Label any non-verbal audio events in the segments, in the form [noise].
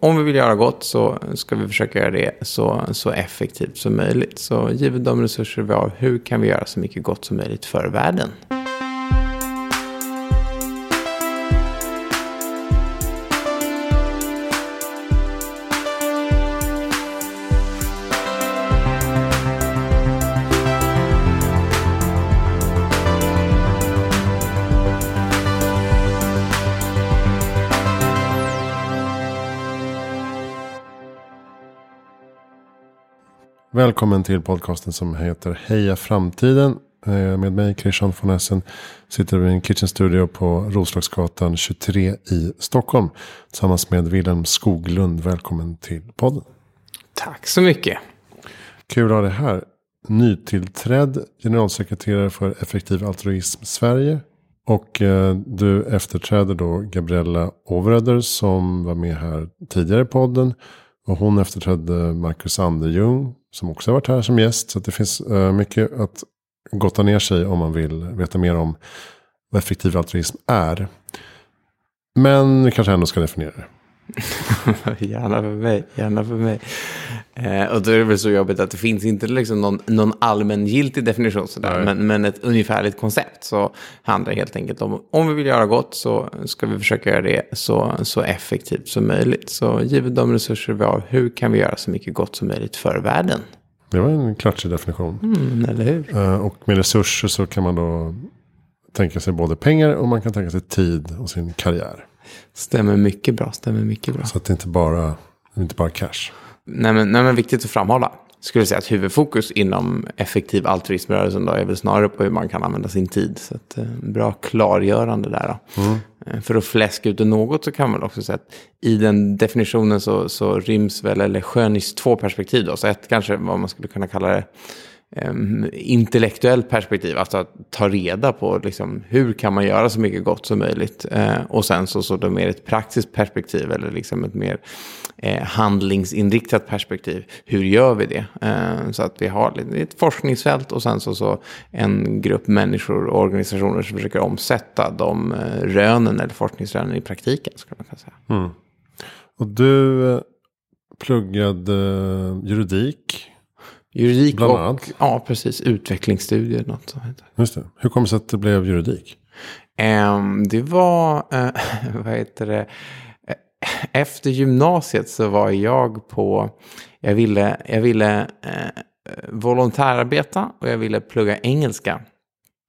Om vi vill göra gott så ska vi försöka göra det så, så effektivt som möjligt. Så givet de resurser vi har, hur kan vi göra så mycket gott som möjligt för världen? Välkommen till podcasten som heter Heja Framtiden. Eh, med mig Christian von Essen sitter vi i en kitchen studio på Roslagsgatan 23 i Stockholm. Tillsammans med Wilhelm Skoglund. Välkommen till podden. Tack så mycket. Kul att ha dig här. Nytillträdd generalsekreterare för Effektiv Altruism Sverige. Och eh, du efterträder då Gabriella Overöder som var med här tidigare i podden. Och hon efterträdde Marcus Anderljung som också har varit här som gäst. Så det finns uh, mycket att gotta ner sig om man vill veta mer om vad effektiv altruism är. Men vi kanske ändå ska definiera det. [laughs] gärna för mig, gärna för mig. Eh, och då är det väl så jobbigt att det finns inte liksom någon, någon allmängiltig definition sådär, men, men ett ungefärligt koncept. Så handlar det helt enkelt om, om vi vill göra gott så ska vi försöka göra det så, så effektivt som möjligt. Så givet de resurser vi har, hur kan vi göra så mycket gott som möjligt för världen? Det var en klatschig definition. Mm, eller hur? Eh, och med resurser så kan man då tänka sig både pengar och man kan tänka sig tid och sin karriär. Stämmer mycket bra, stämmer mycket bra. Så att det inte bara, inte bara cash. Nej men, nej men viktigt att framhålla. Skulle säga att huvudfokus inom effektiv altruismrörelsen då är väl snarare på hur man kan använda sin tid. Så att, eh, bra klargörande där. Mm. Eh, för att fläska ut det något så kan man också säga att i den definitionen så, så ryms väl, eller skönjs två perspektiv då. Så ett kanske vad man skulle kunna kalla det um, intellektuellt perspektiv, alltså att ta reda på liksom, hur kan man göra så mycket gott som möjligt. Uh, och sen så, så då mer ett praktiskt perspektiv eller liksom ett mer uh, handlingsinriktat perspektiv. Hur gör vi det? Uh, så att vi har ett forskningsfält och sen så, så en grupp människor och organisationer som försöker omsätta de rönen eller forskningsrönen i praktiken. Skulle man kunna säga. Mm. Och du pluggade juridik Juridik Bland och annat. ja, precis, utvecklingsstudier. Något som heter. Just det. Hur kom det sig att det blev juridik? Um, det var, uh, [laughs] vad heter det, efter gymnasiet så var jag på, jag ville, jag ville uh, volontärarbeta och jag ville plugga engelska.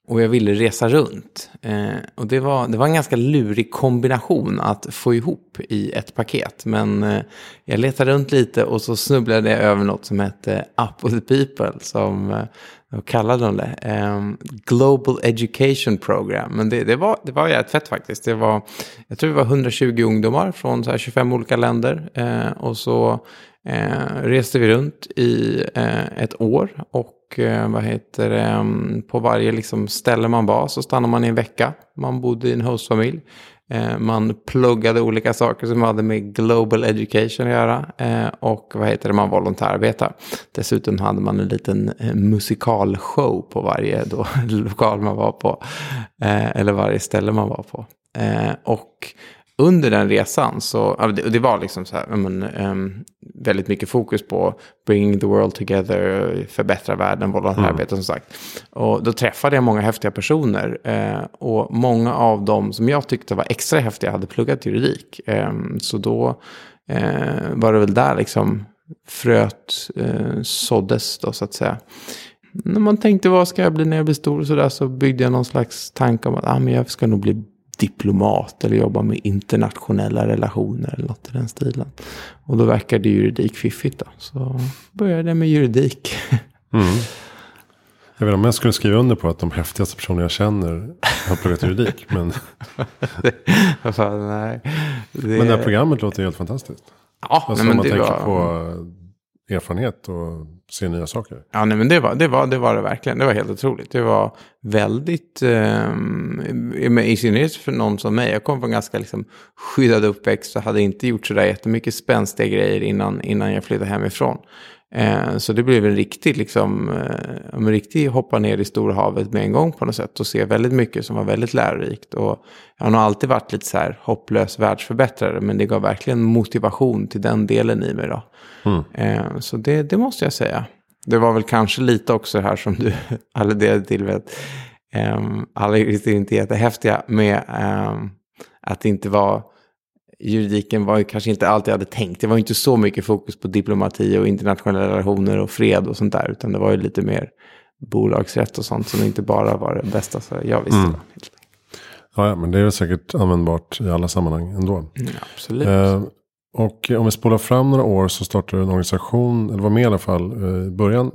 Och jag ville resa runt. Eh, och det var, det var en ganska lurig kombination att få ihop i ett paket. Men eh, jag letade runt lite och så snubblade jag över något som hette Up with People. Som eh, kallade de det? Eh, Global Education Program. Men det, det, var, det var jävligt fett faktiskt. Det var, jag tror det var 120 ungdomar från så 25 olika länder. Eh, och så eh, reste vi runt i eh, ett år. Och Eh, vad heter det, mm, på varje liksom ställe man var så stannade man i en vecka. Man bodde i en hostfamilj. Eh, man pluggade olika saker som hade med global education att göra. Eh, och vad heter det, man volontärarbetade. Dessutom hade man en liten musikalshow på varje då, [laughs] lokal man var på. Eller varje ställe man var på. Och under den resan så, det var liksom så här, men, um, väldigt mycket fokus på bringing the world together, förbättra världen, volontärarbete mm. som sagt. Och då träffade jag många häftiga personer eh, och många av dem som jag tyckte var extra häftiga hade pluggat juridik. Eh, så då eh, var det väl där liksom fröet eh, såddes då så att säga. När man tänkte vad ska jag bli när jag blir stor så där så byggde jag någon slags tanke om att ah, men jag ska nog bli diplomat eller jobba med internationella relationer eller något i den stilen. Och då verkade juridik fiffigt då. Så började jag med juridik. Mm. Jag vet inte om jag skulle skriva under på att de häftigaste personer jag känner har pluggat juridik. [laughs] Men, Fan, nej. Det... men det här programmet låter helt fantastiskt. Ja, alltså, nej, om man tänker var... på erfarenhet och se nya saker. Ja, nej, men det var, det, var, det var det verkligen. Det var helt otroligt. Det var väldigt, eh, i synnerhet för någon som mig. Jag kom från ganska liksom, skyddad uppväxt och hade inte gjort sådär jättemycket spänstiga grejer innan, innan jag flyttade hemifrån. Eh, så det blev en riktig, liksom, eh, en riktig hoppa ner i storhavet med en gång på något sätt. Och se väldigt mycket som var väldigt lärorikt. Och jag har nog alltid varit lite så här hopplös världsförbättrare. Men det gav verkligen motivation till den delen i mig då. Mm. Eh, så det, det måste jag säga. Det var väl kanske lite också det här som du [laughs] alluderade till. Att, um, alla jurister är inte jättehäftiga med um, att det inte var juridiken var ju kanske inte allt jag hade tänkt. Det var inte så mycket fokus på diplomati och internationella relationer och fred och sånt där. Utan det var ju lite mer bolagsrätt och sånt som inte bara var det bästa så jag visste. Mm. Ja, ja, men det är säkert användbart i alla sammanhang ändå. Mm, absolut. Eh, och om vi spolar fram några år så startade du en organisation, eller var med i alla fall, eh, i början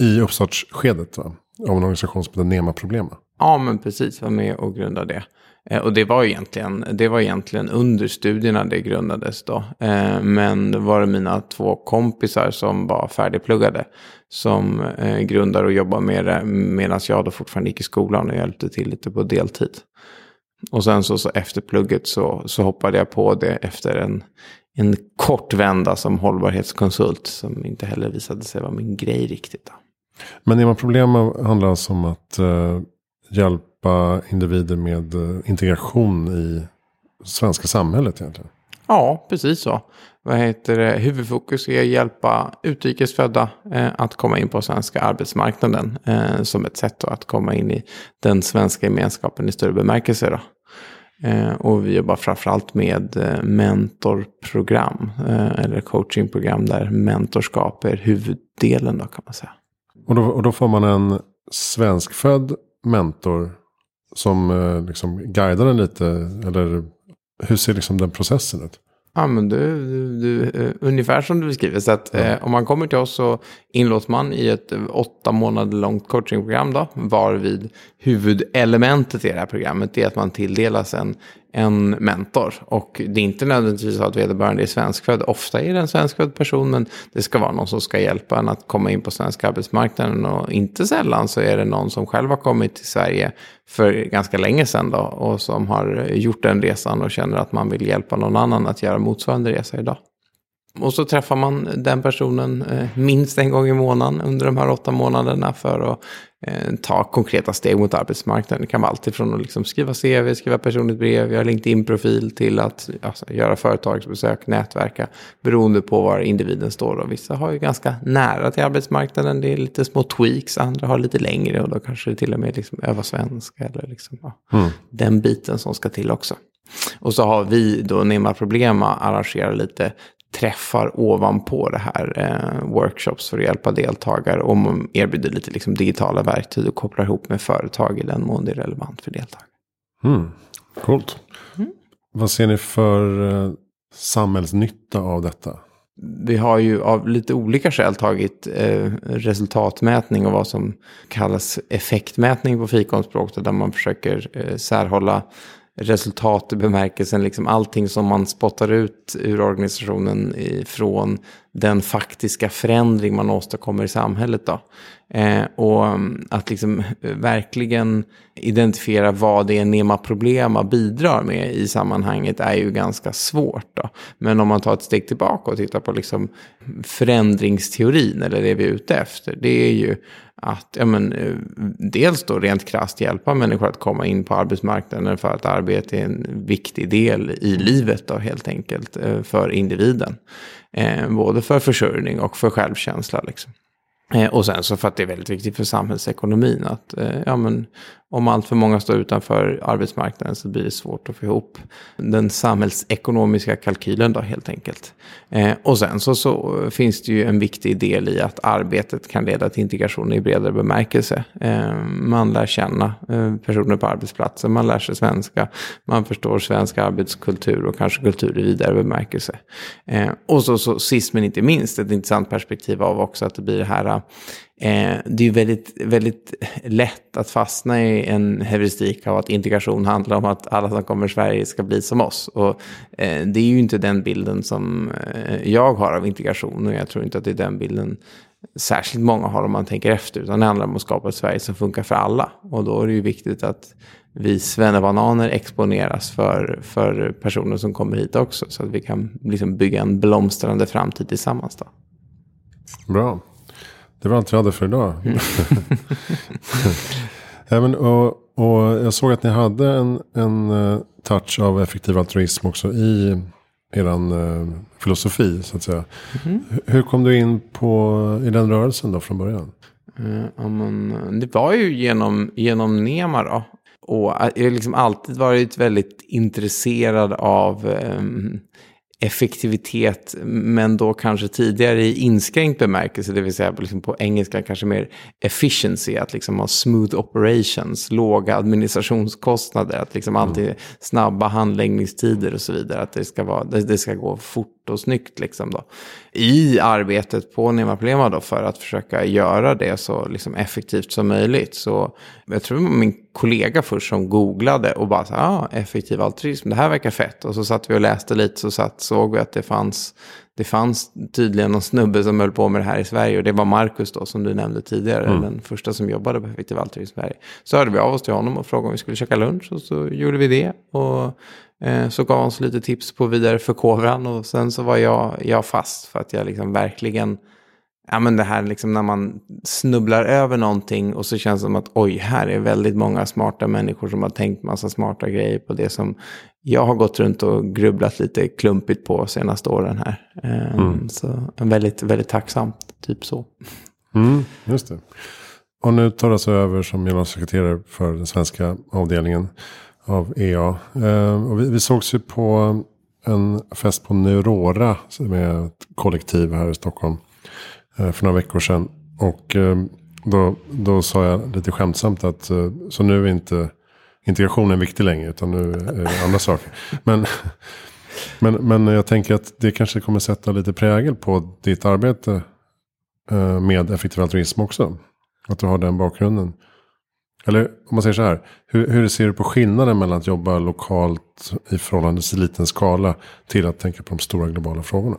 i uppstartsskedet va? av en organisation som heter Nema Problema. Ja, men precis, var med och grundade det. Eh, och det var, egentligen, det var egentligen under studierna det grundades då. Eh, men det var det mina två kompisar som var färdigpluggade. Som eh, grundade och jobbade med det medan jag då fortfarande gick i skolan och hjälpte till lite på deltid. Och sen så, så efter plugget så, så hoppade jag på det efter en, en kort vända som hållbarhetskonsult. Som inte heller visade sig vara min grej riktigt. Då. Men är man problem handlar alltså om att uh, hjälpa individer med eh, integration i svenska samhället egentligen? Ja, precis så. Vad heter det? Huvudfokus är att hjälpa utrikesfödda eh, att komma in på svenska arbetsmarknaden eh, som ett sätt att komma in i den svenska gemenskapen i större bemärkelse. Då. Eh, och vi jobbar framförallt med mentorprogram eller coachingprogram där mentorskap är huvuddelen då kan man säga. Och då, och då får man en svenskfödd mentor som eh, liksom guidar en lite? Eller hur ser liksom den processen ut? Ja, men du, du, du, uh, ungefär som du beskriver. Så att, ja. eh, om man kommer till oss så inlåts man i ett åtta månader långt coachingprogram. Då, varvid huvudelementet i det här programmet är att man tilldelas en, en mentor. Och det är inte nödvändigtvis att vederbörande är svenskfödd. Ofta är det en svenskfödd person, men det ska vara någon som ska hjälpa en att komma in på svenska arbetsmarknaden. Och inte sällan så är det någon som själv har kommit till Sverige för ganska länge sedan då. Och som har gjort den resan och känner att man vill hjälpa någon annan att göra motsvarande resa idag. Och så träffar man den personen eh, minst en gång i månaden under de här åtta månaderna för att ta konkreta steg mot arbetsmarknaden. Det kan vara allt ifrån att liksom skriva CV, skriva personligt brev, göra LinkedIn-profil till att alltså, göra företagsbesök, nätverka. Beroende på var individen står. Och vissa har ju ganska nära till arbetsmarknaden. Det är lite små tweaks. Andra har lite längre och då kanske det till och med liksom öva svenska. Eller liksom, ja, mm. Den biten som ska till också. Och så har vi då Nema Problema arrangerat lite träffar ovanpå det här eh, workshops för att hjälpa deltagare. Och man erbjuder lite liksom, digitala verktyg och kopplar ihop med företag i den mån det är relevant för deltagare. Mm. Coolt. Mm. Vad ser ni för eh, samhällsnytta av detta? Vi har ju av lite olika skäl tagit eh, resultatmätning och vad som kallas effektmätning på fikonspråk. Där man försöker eh, särhålla resultat i bemärkelsen, liksom allting som man spottar ut ur organisationen från den faktiska förändring man åstadkommer i samhället. Då. Eh, och mm, att liksom eh, verkligen identifiera vad det är Nema Problema bidrar med i sammanhanget är ju ganska svårt. Då. Men om man tar ett steg tillbaka och tittar på liksom förändringsteorin, eller det vi är ute efter, det är ju att ja, men, eh, dels då rent krasst hjälpa människor att komma in på arbetsmarknaden för att arbete är en viktig del i livet då, helt enkelt eh, för individen. Eh, både för försörjning och för självkänsla. Liksom. Och sen så för att det är väldigt viktigt för samhällsekonomin att ja, men, om allt för många står utanför arbetsmarknaden så blir det svårt att få ihop den samhällsekonomiska kalkylen då helt enkelt. Eh, och sen så, så finns det ju en viktig del i att arbetet kan leda till integration i bredare bemärkelse. Eh, man lär känna eh, personer på arbetsplatsen, man lär sig svenska, man förstår svensk arbetskultur och kanske kultur i vidare bemärkelse. Eh, och så, så sist men inte minst ett intressant perspektiv av också att det blir det här eh, Eh, det är väldigt, väldigt lätt att fastna i en heuristik av att integration handlar om att alla som kommer till Sverige ska bli som oss. Och, eh, det är ju inte den bilden som eh, jag har av integration och jag tror inte att det är den bilden särskilt många har om man tänker efter. Utan det handlar om att skapa ett Sverige som funkar för alla. Och då är det ju viktigt att vi svennebananer exponeras för, för personer som kommer hit också. Så att vi kan liksom bygga en blomstrande framtid tillsammans. Då. Bra. Det var allt jag hade för idag. Mm. [laughs] Även, och, och jag såg att ni hade en, en uh, touch av effektiv altruism också i er uh, filosofi. Så att säga. Mm. Hur kom du in på, i den rörelsen då från början? Uh, um, det var ju genom, genom Nema då. Och jag har liksom alltid varit väldigt intresserad av um, effektivitet, men då kanske tidigare i inskränkt bemärkelse, det vill säga liksom på engelska kanske mer efficiency, att liksom ha smooth operations, låga administrationskostnader, att liksom alltid mm. snabba handläggningstider och så vidare, att det ska, vara, det, ska gå fort och snyggt liksom då. I arbetet på Nema Plema då för att försöka göra det så liksom effektivt som möjligt. Så jag tror min kollega först som googlade och bara så ah, effektiv altruism, det här verkar fett. Och så satt vi och läste lite så satt, såg vi att det fanns, det fanns tydligen någon snubbe som höll på med det här i Sverige. Och det var Marcus då som du nämnde tidigare, mm. den första som jobbade på effektiv altruism i Sverige. Så hörde vi av oss till honom och frågade om vi skulle käka lunch och så gjorde vi det. Och Eh, så gav han oss lite tips på vidare förkovran och sen så var jag, jag fast för att jag liksom verkligen, ja men det här liksom när man snubblar över någonting och så känns det som att oj, här är väldigt många smarta människor som har tänkt massa smarta grejer på det som jag har gått runt och grubblat lite klumpigt på senaste åren här. Eh, mm. Så väldigt, väldigt tacksamt, typ så. Mm, just det. Och nu tar du alltså över som generalsekreterare för den svenska avdelningen av EA. Eh, och vi, vi sågs ju på en fest på Neurora med ett kollektiv här i Stockholm. Eh, för några veckor sedan. Och eh, då, då sa jag lite skämtsamt att eh, så nu är inte integrationen viktig längre utan nu är det andra saker. Men, [laughs] men, men jag tänker att det kanske kommer sätta lite prägel på ditt arbete eh, med effektiv altruism också. Att du har den bakgrunden. Eller om man säger så här. Hur, hur ser du på skillnaden mellan att jobba lokalt i förhållandevis liten skala till att tänka på de stora globala frågorna?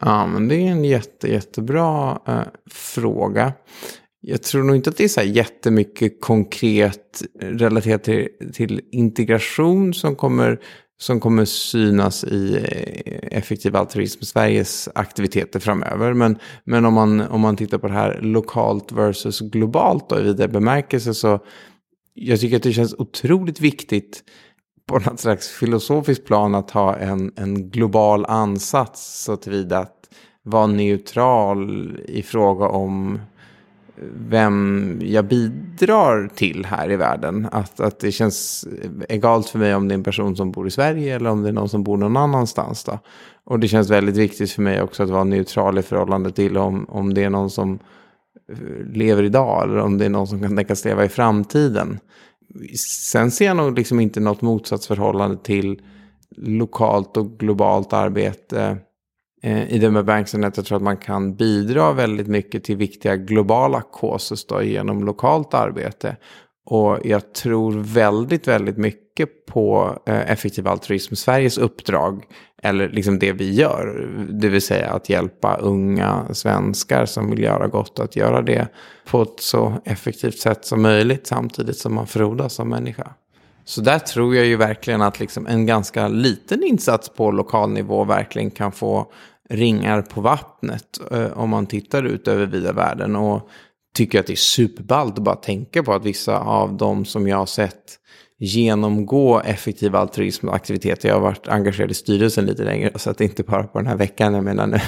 Ja, men det är en jätte, jättebra eh, fråga. Jag tror nog inte att det är så här jättemycket konkret relaterat till, till integration som kommer, som kommer synas i eh, effektiv altruism Sveriges aktiviteter framöver. Men, men om, man, om man tittar på det här lokalt versus globalt då, i vidare bemärkelse så jag tycker att det känns otroligt viktigt på något slags filosofiskt plan att ha en, en global ansats så tillvida att vara neutral i fråga om vem jag bidrar till här i världen. Att, att det känns egalt för mig om det är en person som bor i Sverige eller om det är någon som bor någon annanstans. Då. Och det känns väldigt viktigt för mig också att vara neutral i förhållande till om, om det är någon som eh, lever idag eller om det är någon som kan tänkas leva i framtiden. Sen ser jag nog liksom inte något motsatsförhållande till lokalt och globalt arbete Eh, i det med att jag tror att man kan bidra väldigt mycket till viktiga globala causes då, genom lokalt arbete. Och jag tror väldigt, väldigt mycket på eh, effektiv altruism, Sveriges uppdrag, eller liksom det vi gör. Det vill säga att hjälpa unga svenskar som vill göra gott att göra det på ett så effektivt sätt som möjligt samtidigt som man frodas som människa. Så där tror jag ju verkligen att liksom en ganska liten insats på lokal nivå verkligen kan få ringar på vattnet eh, om man tittar ut över vida världen. Och tycker att det är superballt att bara tänka på att vissa av dem som jag har sett genomgå effektiva altruismaktiviteter. Jag har varit engagerad i styrelsen lite längre, så att det inte bara på den här veckan, jag menar nu.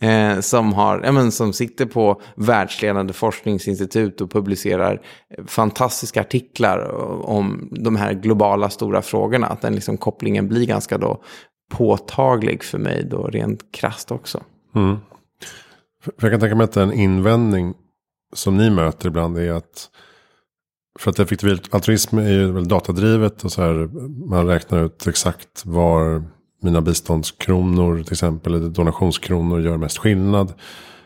[laughs] eh, som, har, ja, men, som sitter på världsledande forskningsinstitut och publicerar fantastiska artiklar om de här globala stora frågorna. Att den liksom, kopplingen blir ganska då påtaglig för mig då rent krast också. Mm. För jag kan tänka mig att en invändning som ni möter ibland är att för att effektiv altruism är ju väl datadrivet och så här. Man räknar ut exakt var mina biståndskronor till exempel. Eller donationskronor gör mest skillnad.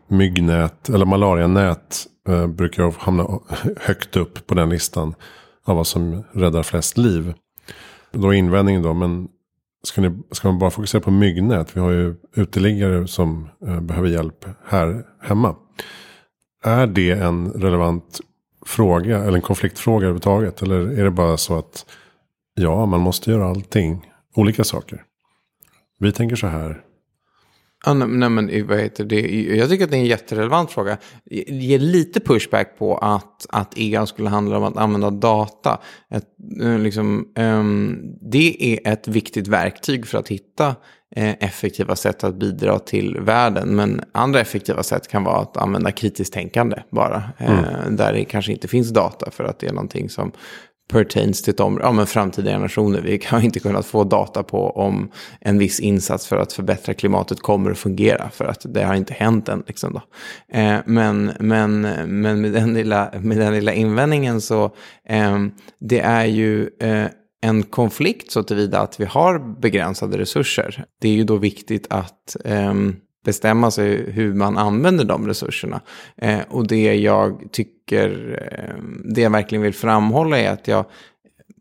Myggnät eller malarianät eh, brukar hamna högt upp på den listan. Av vad som räddar flest liv. Då är invändningen då, men ska, ni, ska man bara fokusera på myggnät? Vi har ju uteliggare som eh, behöver hjälp här hemma. Är det en relevant fråga eller en konfliktfråga överhuvudtaget? Eller är det bara så att ja, man måste göra allting, olika saker. Vi tänker så här. Ja, nej, men vad heter det? Jag tycker att det är en jätterelevant fråga. Ge lite pushback på att, att EGAN skulle handla om att använda data. Ett, eh, liksom, um, det är ett viktigt verktyg för att hitta eh, effektiva sätt att bidra till världen. Men andra effektiva sätt kan vara att använda kritiskt tänkande bara. Mm. Eh, där det kanske inte finns data för att det är någonting som pertains till de ja, men framtida generationer. Vi har inte kunnat få data på om en viss insats för att förbättra klimatet kommer att fungera. För att det har inte hänt än. Liksom då. Eh, men men, men med, den lilla, med den lilla invändningen så eh, det är ju eh, en konflikt så tillvida att vi har begränsade resurser. Det är ju då viktigt att ehm, bestämma sig hur man använder de resurserna. Eh, och det jag tycker, eh, det jag verkligen vill framhålla är att jag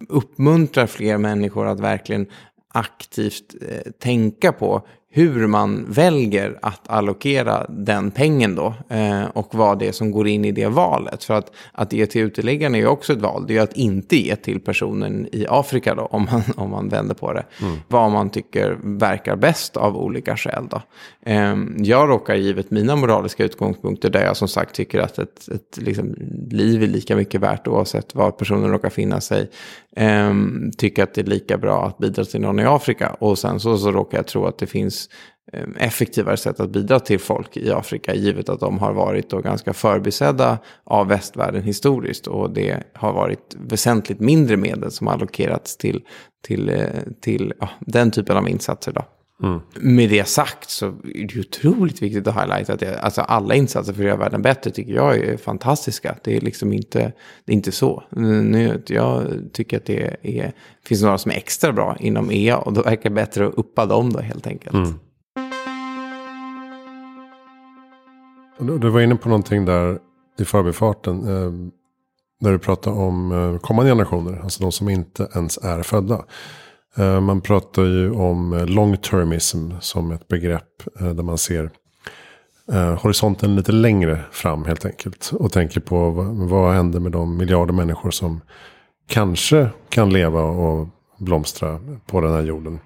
uppmuntrar fler människor att verkligen aktivt eh, tänka på hur man väljer att allokera den pengen då eh, och vad det är som går in i det valet. För att, att ge till uteliggarna är ju också ett val. Det är ju att inte ge till personen i Afrika då, om man, om man vänder på det. Mm. Vad man tycker verkar bäst av olika skäl då. Eh, jag råkar givet mina moraliska utgångspunkter där jag som sagt tycker att ett, ett liksom, liv är lika mycket värt oavsett var personen råkar finna sig. Eh, tycka att det är lika bra att bidra till någon i Afrika. Och sen så, så råkar jag tro att det finns ehm, effektivare sätt att bidra till folk i Afrika. Givet att de har varit då ganska förbisedda av västvärlden historiskt. Och det har varit väsentligt mindre medel som allokerats till, till, eh, till ja, den typen av insatser. Då. Mm. Med det sagt så är det otroligt viktigt att highlighta att det, alltså alla insatser för att göra världen bättre tycker jag är fantastiska. Det är liksom inte, det är inte så. Nu, jag tycker att det är, finns några som är extra bra inom EA och då verkar det bättre att uppa dem då helt enkelt. Mm. Du var inne på någonting där i förbifarten. Eh, när du pratade om eh, kommande generationer, alltså de som inte ens är födda. Eh, man pratar ju om eh, long termism som ett begrepp eh, där man ser horisonten lite längre fram helt enkelt. Och tänker på vad, händer med de miljarder människor som kanske kan leva och blomstra på den här jorden.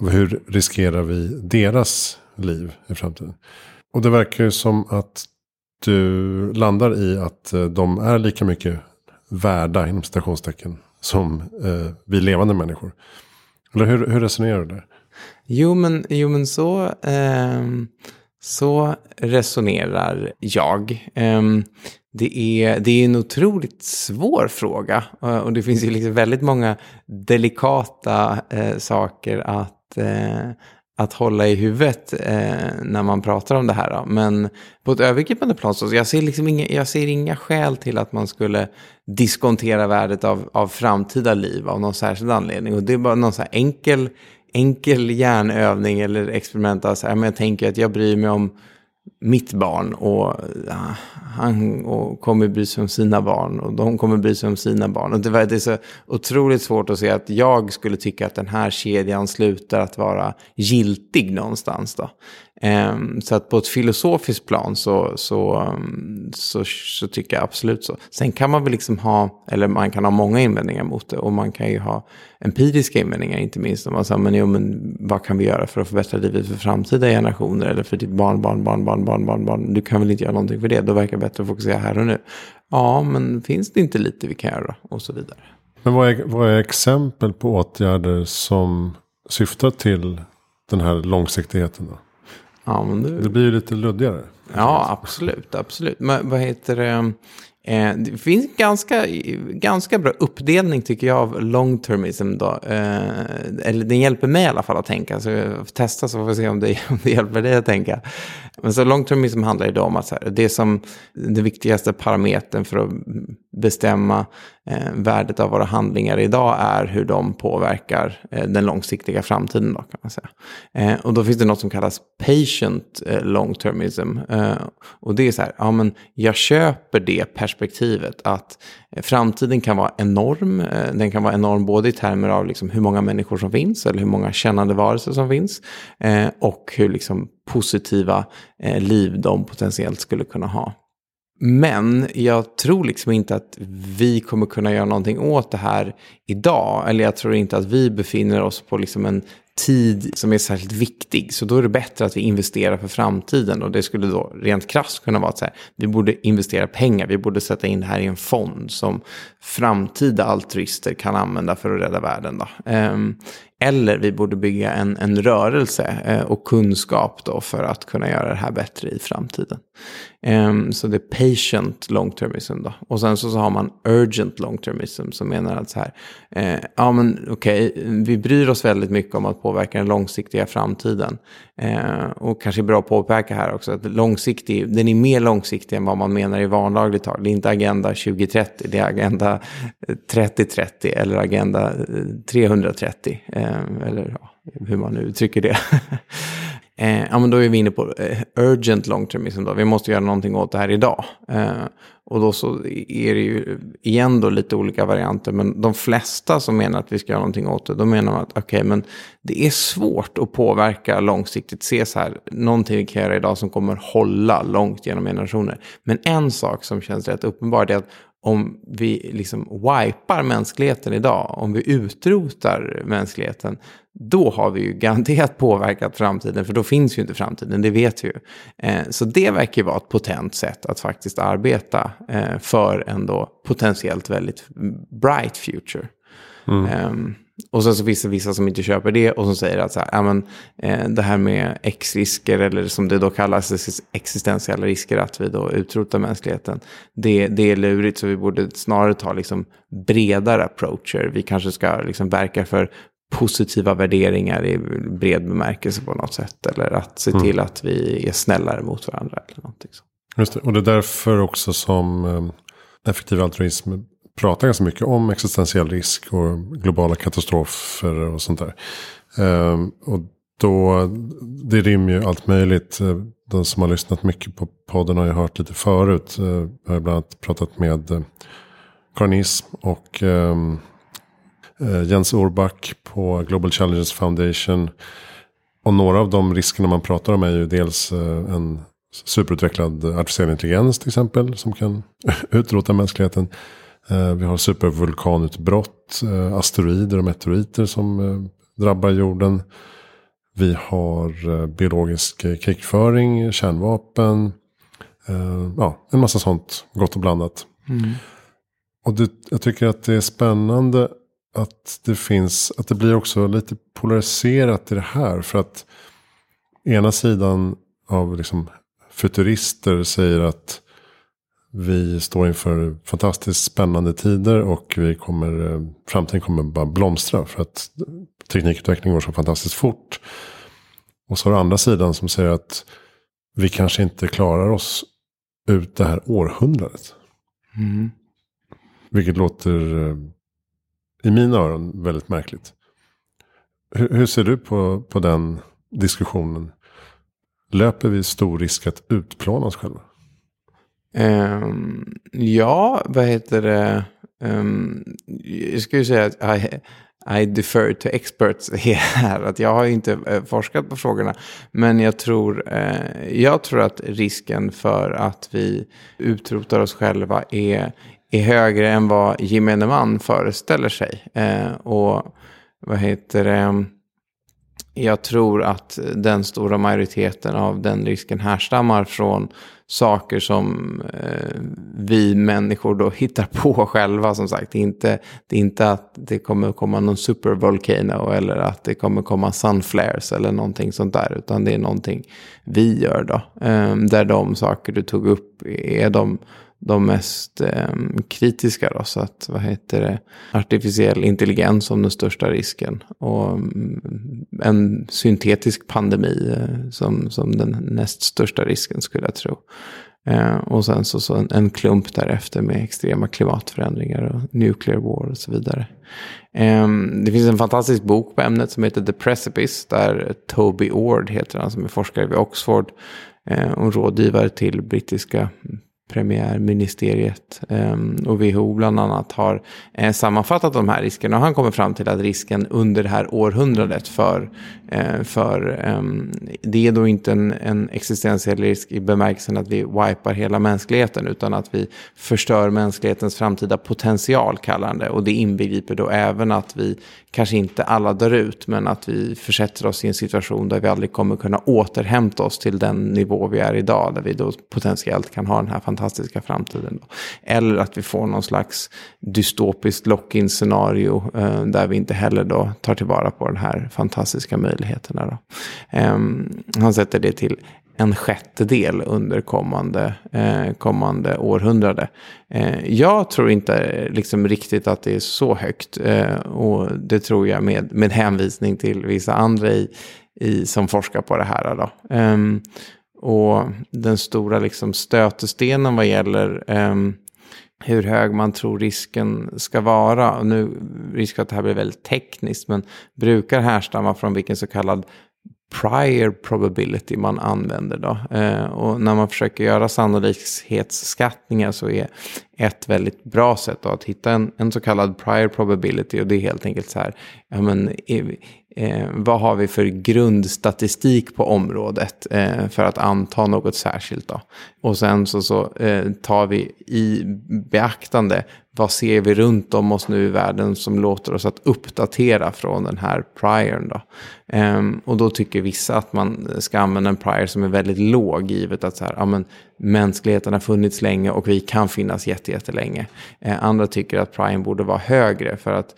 Hur riskerar vi deras liv i framtiden? Och det verkar ju som att du landar i att de är lika mycket värda inom citationstecken som eh, vi levande människor. Eller hur, hur resonerar du där? Jo men, jo, men så, eh, så resonerar jag. Eh, det, är, det är en otroligt svår fråga eh, och det finns ju liksom väldigt många delikata eh, saker att, eh, att hålla i huvudet eh, när man pratar om det här. Då. Men på ett övergripande plan så jag ser liksom inga, jag ser inga skäl till att man skulle diskontera värdet av, av framtida liv av någon särskild anledning. Och det är bara någon så här enkel, enkel hjärnövning eller experiment. Alltså, jag tänker att jag bryr mig om mitt barn och ja, han och kommer bry sig om sina barn och de kommer bry sig om sina barn. Och det, är så otroligt svårt att se att jag skulle tycka att den här kedjan slutar att vara giltig någonstans. Då. Ehm, så att på ett filosofiskt plan så, så, ehm, så, så, tycker jag absolut så. Sen kan man väl liksom ha, eller man kan ha många invändningar mot det och man kan ju ha empiriska invändningar inte minst. Om man säger, men, jo, men vad kan vi göra för att förbättra livet för framtida generationer eller för ditt barn, barn, barn, barn, barn, barn, barn. Du kan väl inte göra någonting för det, då verkar det bättre att fokusera här och nu. Ja, men finns det inte lite vi kan göra och så vidare. Men vad är, vad är exempel på åtgärder som syftar till den här långsiktigheten då? Ja, men det... det blir ju lite luddigare. Ja, absolut. absolut. Men vad heter det? Eh, det finns ganska, ganska bra uppdelning tycker jag av long termism. Då. Eh, eller den hjälper mig i alla fall att tänka. Så jag får testa så får vi se om det, [laughs] om det hjälper dig att tänka. Men så long termism handlar ju om att så här, det som den viktigaste parametern för att bestämma eh, värdet av våra handlingar idag är hur de påverkar eh, den långsiktiga framtiden. Då, kan man säga. Eh, och då finns det något som kallas patient eh, long termism. Eh, och det är så här, ja men jag köper det perspektivet att eh, framtiden kan vara enorm. Eh, den kan vara enorm både i termer av liksom hur många människor som finns eller hur många kännande varelser som finns. Eh, och hur liksom positiva liv de potentiellt skulle kunna ha. Men jag tror liksom inte att vi kommer kunna göra någonting åt det här idag. Eller jag tror inte att vi befinner oss på liksom en tid som är särskilt viktig. Så då är det bättre att vi investerar för framtiden. Och det skulle då rent krasst kunna vara att så här, vi borde investera pengar. Vi borde sätta in det här i en fond som framtida altruister kan använda för att rädda världen. Då. Ehm, eller vi borde bygga en, en rörelse eh, och kunskap då för att kunna göra det här bättre i framtiden. Ehm, så det är patient long termism då. Och sen så, så har man urgent long termism som menar att så här, eh, ja men okej, okay, vi bryr oss väldigt mycket om att påverka den långsiktiga framtiden. Eh, och kanske är bra att påpeka här också att långsiktig, den är mer långsiktig än vad man menar i vanlagligt tal. Det är inte Agenda 2030, det är Agenda 3030 eller Agenda 330. Eh, eller ja, hur man nu uttrycker det. [laughs] Eh, ja, men då är vi inne på eh, urgent long termism. Då. Vi måste göra någonting åt det här idag. Eh, och då så är det ju igen då lite olika varianter. Men de flesta som menar att vi ska göra någonting åt det, då menar man att okej, okay, men det är svårt att påverka långsiktigt. Se så här, någonting vi kan göra idag som kommer hålla långt genom generationer. Men en sak som känns rätt uppenbar är att om vi liksom wipar mänskligheten idag, om vi utrotar mänskligheten, då har vi ju garanterat [laughs] påverkat framtiden, för då finns ju inte framtiden, det vet vi ju. Eh, så det verkar ju vara ett potent sätt att faktiskt arbeta eh, för en då potentiellt väldigt bright future. Mm. Um, och sen så finns det vissa som inte köper det och som säger att så här, ja, men, eh, det här med X-risker eller som det då kallas existentiella risker att vi då utrotar mänskligheten. Det, det är lurigt så vi borde snarare ta liksom bredare approacher. Vi kanske ska liksom verka för positiva värderingar i bred bemärkelse på något sätt. Eller att se mm. till att vi är snällare mot varandra. Eller någonting så. Just det, och det är därför också som eh, effektiv altruism pratar ganska mycket om existentiell risk och globala katastrofer och sånt där. Um, och då, det rymmer ju allt möjligt. De som har lyssnat mycket på podden har ju hört lite förut. Jag har bland annat pratat med Karnism och um, Jens Orback på Global Challenges Foundation. Och några av de riskerna man pratar om är ju dels en superutvecklad artificiell intelligens till exempel. Som kan [laughs] utrota mänskligheten. Eh, vi har supervulkanutbrott, eh, asteroider och meteoriter som eh, drabbar jorden. Vi har biologisk krigföring, kärnvapen. Ja, en massa sånt gott och blandat. Mm. Och det, jag tycker att det är spännande att det finns, att det blir också lite polariserat i det här. För att ena sidan av liksom futurister säger att vi står inför fantastiskt spännande tider och vi kommer, eh, framtiden kommer bara blomstra för att teknikutvecklingen går så fantastiskt fort. Och så har andra sidan som säger att vi kanske inte klarar oss ut det här århundradet. Mm. Vilket låter eh, i mina öron väldigt märkligt. Hur, hur, ser du på, på den diskussionen? Löper vi stor risk att utplåna oss själva? Um, ja, vad heter det? Um, jag skulle säga att I, I defer to experts här. Att jag har inte eh, forskat på frågorna. Men jag tror, uh, jag tror att risken för att vi utrotar oss själva är, är högre än vad gemene man föreställer sig. Uh, och vad heter det? Jag tror att den stora majoriteten av den risken härstammar från saker som eh, vi människor då hittar på [laughs] själva som sagt. Det är inte, det är inte att det kommer komma någon supervolcano eller att det kommer komma sunflares eller någonting sånt där. Utan det är någonting vi gör då. Eh, där de saker du tog upp är de de mest eh, kritiska. Då, så att, vad heter det, artificiell intelligens som den största risken. Och mm, en syntetisk pandemi eh, som, som den näst största risken skulle jag tro. Eh, och sen så, så en, en, klump därefter med extrema klimatförändringar och nuclear war och så vidare. Eh, det finns en fantastisk bok på ämnet som heter The Precipice. Där Toby Ord heter han som är forskare vid Oxford. Eh, och rådgivare till brittiska premiärministeriet ehm, och WHO bland annat har eh, sammanfattat de här riskerna. Och han kommer fram till att risken under det här århundradet för, eh, för ehm, det är då inte en, en existentiell risk i bemärkelsen att vi wipar hela mänskligheten utan att vi förstör mänsklighetens framtida potential kallar han det. Och det inbegriper då även att vi kanske inte alla dör ut men att vi försätter oss i en situation där vi aldrig kommer kunna återhämta oss till den nivå vi är idag där vi då potentiellt kan ha den här fantastiska fantastiska framtiden. Då. Eller att vi får någon slags dystopiskt lock-in scenario eh, där vi inte heller då tar tillvara på de här fantastiska möjligheterna. Då. Eh, han sätter det till en sjättedel under kommande, eh, kommande århundrade. Eh, jag tror inte liksom riktigt att det är så högt. Eh, och det tror jag med, med hänvisning till vissa andra i, i, som forskar på det här. Då. Ehm, och den stora liksom stötestenen vad gäller um, hur hög man tror risken ska vara. Och nu risk att det här blir väldigt tekniskt, men brukar härstamma från vilken så kallad prior probability man använder. Då. Eh, och när man försöker göra sannolikhetsskattningar så är ett väldigt bra sätt då, att hitta en, en så kallad prior probability. Och det är helt enkelt så här, ja, men, eh, vad har vi för grundstatistik på området eh, för att anta något särskilt. Då? Och sen så, så eh, tar vi i beaktande vad ser vi runt om oss nu i världen som låter oss att uppdatera från den här priorn. Då? Um, och då tycker vissa att man ska använda en prior som är väldigt låg, givet att så här, ja, men, mänskligheten har funnits länge och vi kan finnas jättelänge. Uh, andra tycker att priorn borde vara högre för att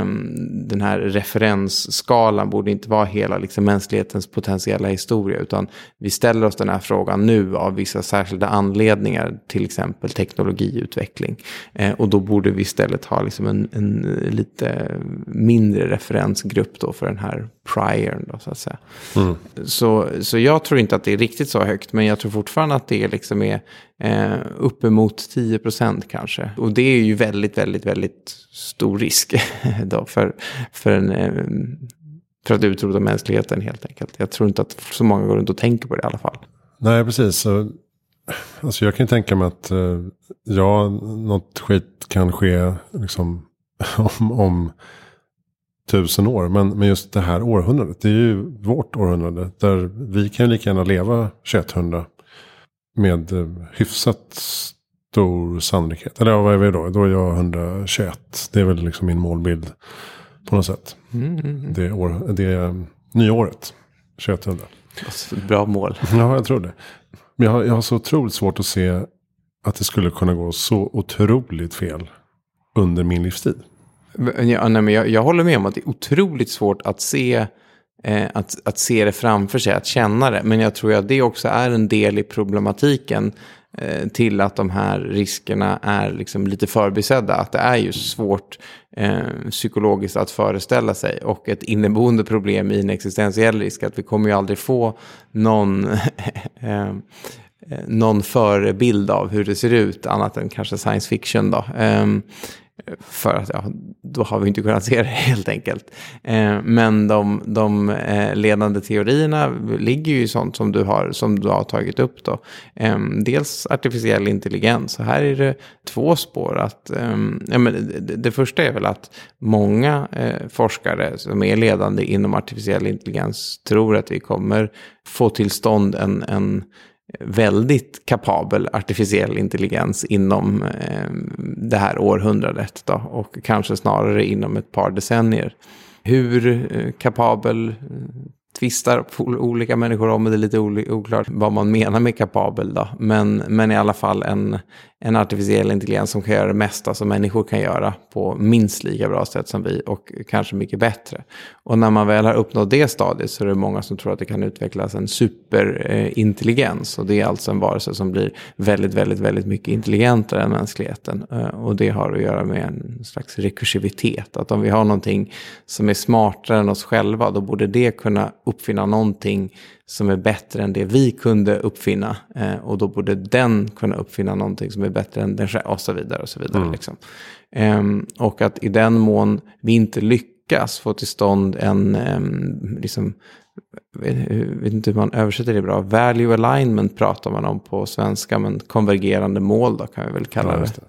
um, den här referensskalan borde inte vara hela liksom, mänsklighetens potentiella historia, utan vi ställer oss den här frågan nu av vissa särskilda anledningar, till exempel teknologiutveckling. Uh, och då borde vi istället ha liksom en, en lite mindre referensgrupp då för den här priorn då, så att säga. Mm. Så, så jag tror inte att det är riktigt så högt, men jag tror fortfarande att det liksom är eh, uppemot 10 procent kanske. Och det är ju väldigt, väldigt, väldigt stor risk [laughs] då för, för en... Eh, för att utrota mänskligheten helt enkelt. Jag tror inte att så många går runt och tänker på det i alla fall. Nej, precis. Alltså jag kan ju tänka mig att eh, ja, något skit kan ske liksom, [laughs] om, om tusen år. Men, men just det här århundradet, det är ju vårt århundrade. Där vi kan ju lika gärna leva 2100 med eh, hyfsat stor sannolikhet. Eller vad är vi då? Då är jag 121. Det är väl liksom min målbild på något sätt. Mm, mm, mm. Det, år, det är nya året, 2100. Bra mål. Ja, jag tror det. Men jag har, jag har så otroligt svårt att se att det skulle kunna gå så otroligt fel under min livstid. Ja, nej, men jag, jag håller med om att det är otroligt svårt att se, eh, att, att se det framför sig, att känna det. Men jag tror att det också är en del i problematiken Eh, till att de här riskerna är liksom lite förbisedda. Att det är ju svårt eh, psykologiskt att föreställa sig. Och ett inneboende problem i en existentiell risk, att vi kommer ju aldrig få någon... [laughs] Eh, eh, någon förebild av hur det ser ut, annat än kanske science fiction. Då. Eh, för att ja, då har vi inte kunnat se det [laughs] helt enkelt. Eh, men de, de eh, ledande teorierna ligger ju i sånt som du har, som du har tagit upp. Då. Eh, dels artificiell intelligens. Så här är det två spår. Att, ehm, ja, men det, det, första är väl att många eh, forskare som är ledande inom artificiell intelligens tror att vi kommer få till stånd en, en väldigt kapabel artificiell intelligens inom eh, det här århundradet. Då, och kanske snarare inom ett par decennier. Hur eh, kapabel eh, tvistar olika människor om, det är lite oklart vad man menar med kapabel då. Men, men i alla fall en, en artificiell intelligens som kan göra det mesta som människor kan göra på minst lika bra sätt som vi och kanske mycket bättre. Och när man väl har uppnått det stadiet så är det många som tror att det kan utvecklas en superintelligens. Och det är alltså en varelse som blir väldigt, väldigt, väldigt mycket intelligentare än mänskligheten. Eh, och det har att göra med en slags rekursivitet. Att om vi har någonting som är smartare än oss själva, då borde det kunna uppfinna någonting som är bättre än det vi kunde uppfinna. Eh, och då borde den kunna uppfinna någonting som är bättre än den själv och så vidare. Och så vidare mm. liksom. eh, och att i den mån vi inte lyckas få till stånd en, eh, liksom, vet, inte hur man översätter det bra. Value alignment pratar man om på svenska, men konvergerande mål då kan vi väl kalla Ja, det. det.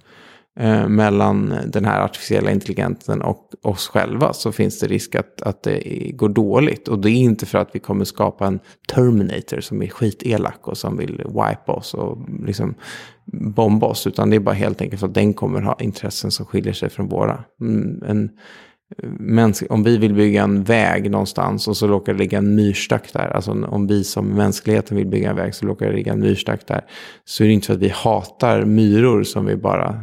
Eh, mellan den här artificiella intelligensen och oss själva så finns det risk att, att det går dåligt. Och det är inte för att vi kommer skapa en Terminator som är skitelak och som vill wipe oss och liksom bomba oss. Utan det är bara helt enkelt för att den kommer ha intressen som skiljer sig från våra. Mm, En, om vi vill bygga en väg någonstans och så råkar det ligga en myrstack där. Alltså om vi som mänskligheten vill bygga en väg så råkar det ligga en myrstack där. Så är det inte för att vi hatar myror som vi bara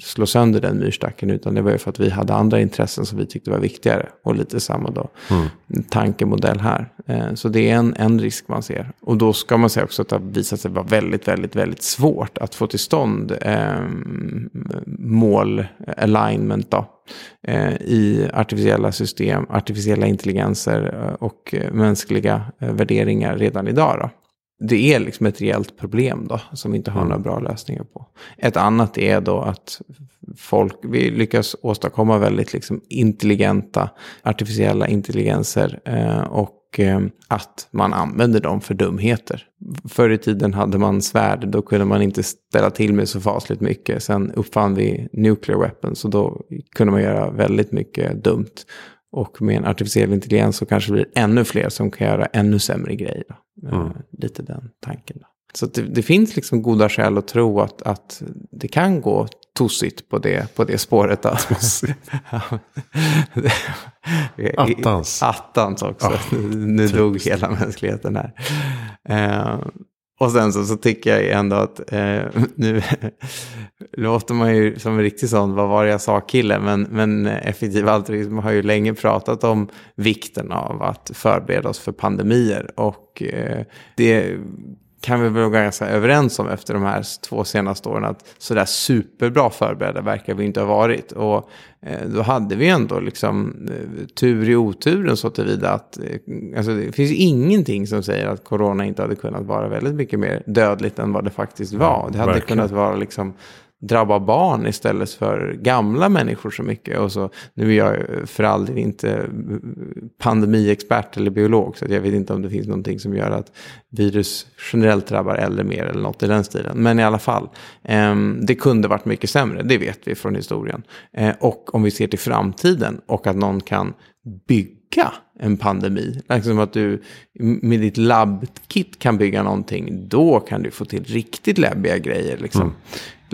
slår sönder den myrstacken. Utan det var ju för att vi hade andra intressen som vi tyckte var viktigare. Och lite samma då tankemodell här. Eh, Så det är en, en risk man ser. Och då ska man säga också att det har visat sig vara väldigt, väldigt, väldigt svårt att få till stånd eh, mål, alignment då, i artificiella system, artificiella intelligenser eh, och eh, mänskliga eh, värderingar redan idag. Då. Det är liksom ett reellt problem då, som vi inte har några bra lösningar på. Ett annat är då att folk, vi lyckas åstadkomma väldigt liksom intelligenta artificiella intelligenser eh, och eh, att man använder dem för dumheter. Förr i tiden hade man svärd, då kunde man inte ställa till med så fasligt mycket. Sen uppfann vi nuclear weapons och då kunde man göra väldigt mycket dumt. Och med en artificiell intelligens så kanske det blir ännu fler som kan göra ännu sämre grejer. Då. Eh, Lite den tanken. Då. Så det, det finns liksom goda skäl att tro att, att det kan gå tossigt på det, på det spåret. Då. [laughs] Attans. Attans också. nu dog hela mänskligheten här. Eh, och sen så, så tycker jag ändå att eh, nu [laughs] låter man ju som en riktig sån, vad var det jag sa kille, men, men effektiv altruism har ju länge pratat om vikten av att förbereda oss för pandemier. Och eh, det kan vi vara ganska överens om efter de här två senaste åren att sådär superbra förberedda verkar vi inte ha varit. Och eh, då hade vi ändå liksom eh, tur i oturen så tillvida att eh, alltså, det finns ingenting som säger att corona inte hade kunnat vara väldigt mycket mer dödligt än vad det faktiskt var. Det hade verkligen. kunnat vara liksom drabba barn istället för gamla människor så mycket. Och så, nu är jag för all del inte pandemiexpert eller biolog, så jag vet inte om det finns någonting som gör att virus generellt drabbar äldre mer eller något i den stilen. Men i alla fall, eh, det kunde varit mycket sämre, det vet vi från historien. Eh, och om vi ser till framtiden och att någon kan bygga en pandemi. Liksom att du med ditt labbkit kan bygga någonting. Då kan du få till riktigt läbbiga grejer. Liksom. Mm.